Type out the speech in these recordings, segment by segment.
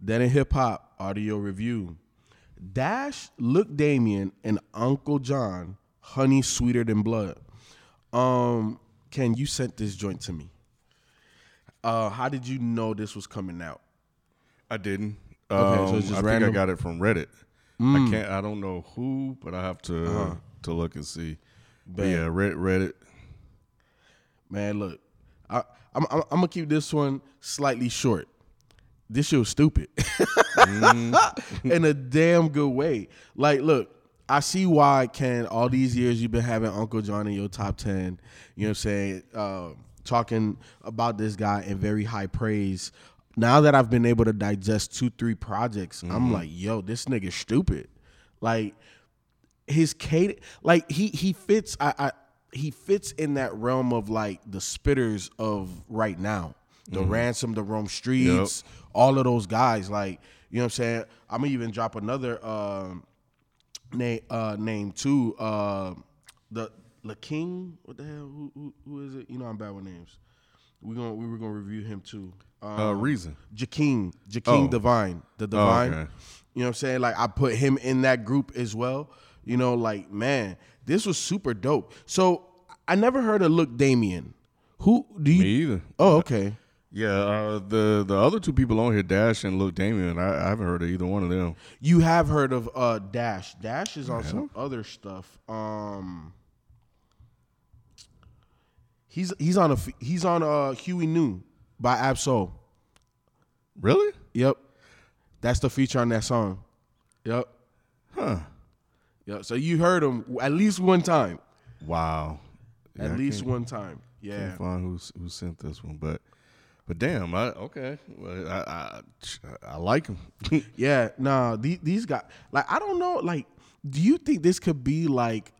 Then in hip hop audio review, Dash, Look Damien, and Ankhlejohn, Honey Sweeter Than Blood. Um, Ken, you sent this joint to me. Uh, how did you know this was coming out? I didn't. Okay, so Um, it's just I random? think I got it from Reddit. I can't. I don't know who, but I have to Uh-huh. to look and see. But yeah, Reddit. Reddit. Man, look, I, I'm, I'm, I'm gonna keep this one slightly short. This shit was stupid in a damn good way. Like, look, I see why, Ken, all these years you've been having Ankhlejohn in your top 10, you know what I'm saying, uh, talking about this guy in very high praise. Now that I've been able to digest two, three projects, I'm like, yo, this nigga's stupid. Like, his cadence, like he he fits. I, I he fits in that realm of like the spitters of right now, the ransom, the Rome Streetz, all of those guys. Like you know what I'm saying. I'm gonna even drop another um, name uh, name too. Uh, the the King. What the hell? Who, who who is it? You know I'm bad with names. We gonna we were gonna review him too. Um, Uh, reason. Jaking, Jaking Oh. Divine, the Divine. okay. You know what I'm saying? Like I put him in that group as well. You know, like man, this was super dope. So I never heard of Look Damien. Who do you? Me either. Oh, okay. Yeah. Uh, the the other two people on here, Dash and Look Damien. I, I haven't heard of either one of them. You have heard of uh Dash. Dash is on some other stuff. Um He's he's on a he's on uh Huey Knew by Ab-Soul. Really? Yep. That's the feature on that song. Yep. Huh. Yep. So you heard him at least one time. Wow. Yeah, At I least one time. Yeah. Can't find who who sent this one, but but damn, I okay. Well, I I, I like him. Yeah, nah, these, these guys, like, I don't know, like, do you think this could be like,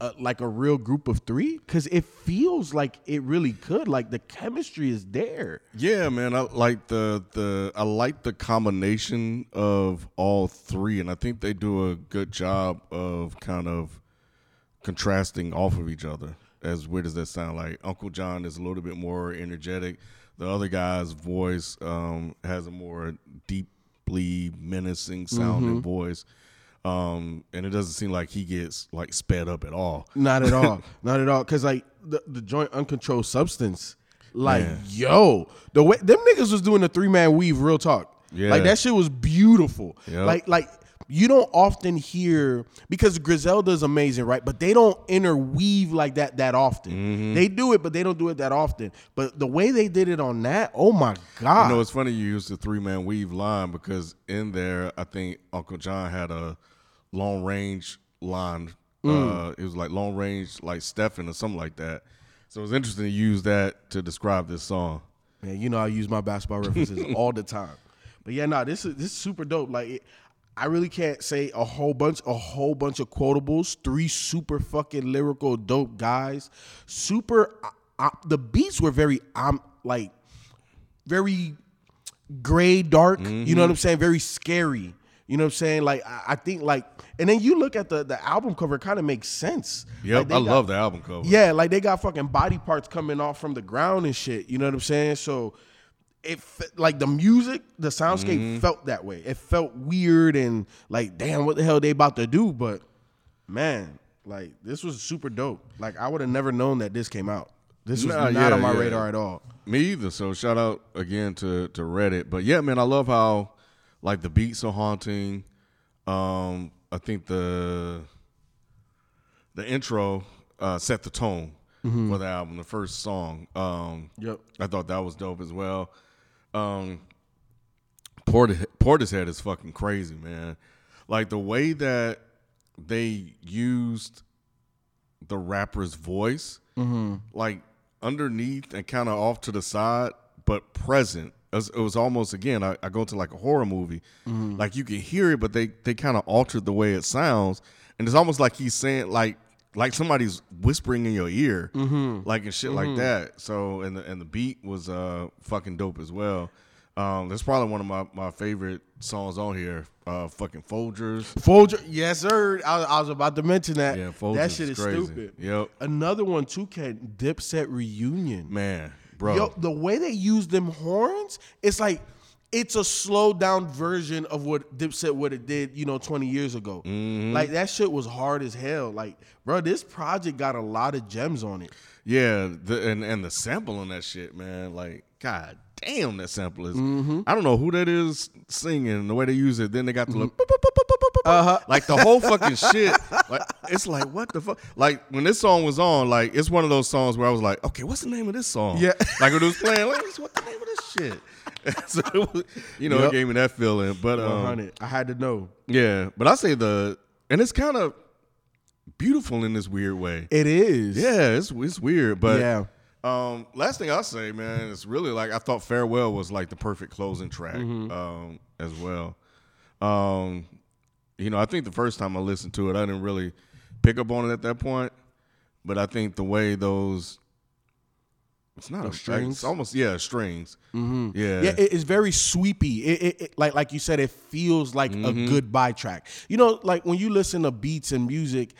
a, like a real group of three? Because it feels like it really could. Like the chemistry is there. Yeah, man, I like the the I like the combination of all three, and I think they do a good job of kind of contrasting off of each other. As weird as that sound, like Ankhlejohn is a little bit more energetic. The other guy's voice um, has a more deeply menacing sounding voice, um, and it doesn't seem like he gets like sped up at all. Not at all. Not at all. Because like the, the joint uncontrolled substance, like Man. yo, the way them niggas was doing the three man weave. Real talk. Yeah. Like that shit was beautiful. Yep. Like like you don't often hear because Griselda's amazing, right? But they don't interweave like that that often. Mm-hmm. They do it, but they don't do it that often. But the way they did it on that, oh my god! You know, it's funny you used the three man weave line because in there, I think Ankhlejohn had a long range line. Uh, it was like long range, like Stephen or something like that. So it was interesting to use that to describe this song. Man, you know I use my basketball references all the time. But yeah, nah, this is this is super dope. Like I really can't say a whole bunch, a whole bunch of quotables. Three super fucking lyrical, dope guys. Super. Uh, uh, the beats were very, um, like, very gray, dark. You know what I'm saying? Very scary. You know what I'm saying? Like I, I think like, and then you look at the the album cover, it kind of makes sense. Yep, Like, I got- love the album cover. yeah, like they got fucking body parts coming off from the ground and shit. You know what I'm saying? So it like the music, the soundscape Mm-hmm. felt that way. It felt weird and like, damn, what the hell they about to do? But man, like this was super dope. Like I would have never known that this came out. This was Nah, not yeah, on my yeah. radar at all. Me either. So shout out again to to Reddit. But yeah, man, I love how like the beats are haunting. Um, I think the the intro uh, set the tone for the album. The first song. Um, Yep. I thought that was dope as well. Um, Portis, Portishead is fucking crazy, man. Like the way that they used the rapper's voice, like underneath and kind of off to the side, but present. It was, it was almost again. I, I go to like a horror movie, like you can hear it, but they they kind of altered the way it sounds, and it's almost like he's saying like like somebody's whispering in your ear, like and shit like that. So and the and the beat was uh fucking dope as well. Um, that's probably one of my, my favorite songs on here. Uh, fucking Folgers. Folger, yes, sir. I, I was about to mention that. Yeah, Folgers that shit is is crazy. stupid. Yep. Another one too, Ken. Dipset reunion. Man, bro. Yo, the way they use them horns, it's like it's a slowed down version of what Dipset would have did, you know, 20 years ago. Mm-hmm. Like that shit was hard as hell. Like, bro, this project got a lot of gems on it. Yeah, the, and and the sample on that shit, man. Like, god damn, that sample is. Mm-hmm. I don't know who that is singing the way they use it. Then they got the look, Mm-hmm. Uh-huh. like the whole fucking shit. Like, it's like what the fuck. Like when this song was on, like it's one of those songs where I was like, okay, what's the name of this song? Yeah. like when it was playing, like, what the name of this shit? so it was, you know, Yep. it gave me that feeling. But um, I had to know. yeah, but I say the and it's kind of beautiful in this weird way. It is. Yeah, it's it's weird, but Yeah. Um, last thing I'll say, man, it's really like I thought "Farewell" was like the perfect closing track, Mm-hmm. um, as well. Um, you know, I think the first time I listened to it, I didn't really pick up on it at that point, but I think the way those it's not a strings? It's almost yeah, strings. Mm-hmm. Yeah, Yeah, it, it's very sweepy. It, it, it- like like you said, it feels like a Mm-hmm. goodbye track. You know, like when you listen to beats and music,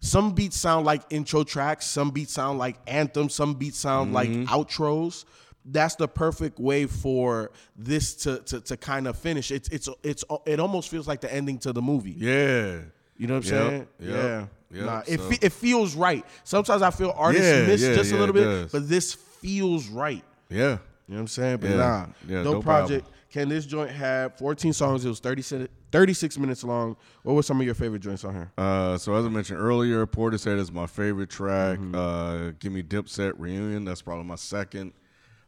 some beats sound like intro tracks, some beats sound like anthems, some beats sound like Mm-hmm. outros. That's the perfect way for this to to, to kind of finish. It's it's it's it almost feels like the ending to the movie. yeah. You know what I'm Yep, saying? yep, yeah. yep, Nah, it, so- fe- it feels right. Sometimes I feel artists Yeah, miss yeah, just a little bit, but this feels right. Yeah. You know what I'm saying? But Yeah. nah, Yeah, dope, dope project. album. Can this joint have 14 songs? It was 30, 36 minutes long. What were some of your favorite joints on here? Uh, so as I mentioned earlier, Portishead is my favorite track. Mm-hmm. Uh, give me Dipset Reunion. That's probably my second.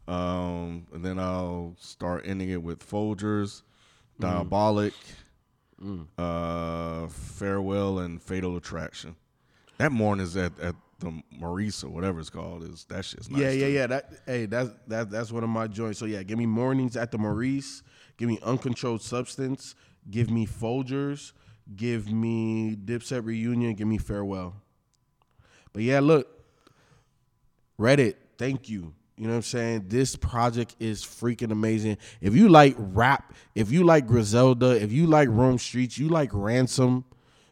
Um, and then I'll start ending it with Folgers, Mm-hmm. Diabolic, Mm. uh, Farewell, and Fatal Attraction. That morning is at, at the Maurice or whatever it's called. Is that shit's nice yeah, yeah, too. yeah. That hey, that's that, that's one of my joints. So yeah, give me mornings at the Maurice. Give me uncontrolled substance. Give me Folgers. Give me Dipset reunion. Give me farewell. But yeah, look, Reddit. Thank you. You know what I'm saying? This project is freaking amazing. If you like rap, if you like Griselda, if you like Rome Streetz, you like Ransom, you know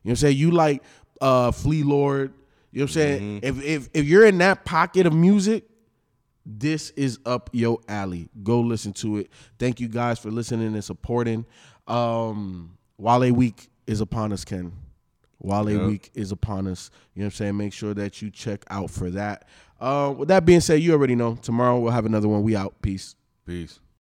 what I'm saying? You like uh Flee Lord, you know what I'm saying? If if if you're in that pocket of music, this is up your alley. Go listen to it. Thank you guys for listening and supporting. Um Wale Week is upon us, Ken. Wale Yep. Week is upon us. You know what I'm saying? Make sure that you check out for that. Uh, with that being said, you already know. Tomorrow we'll have another one. We out. Peace. Peace.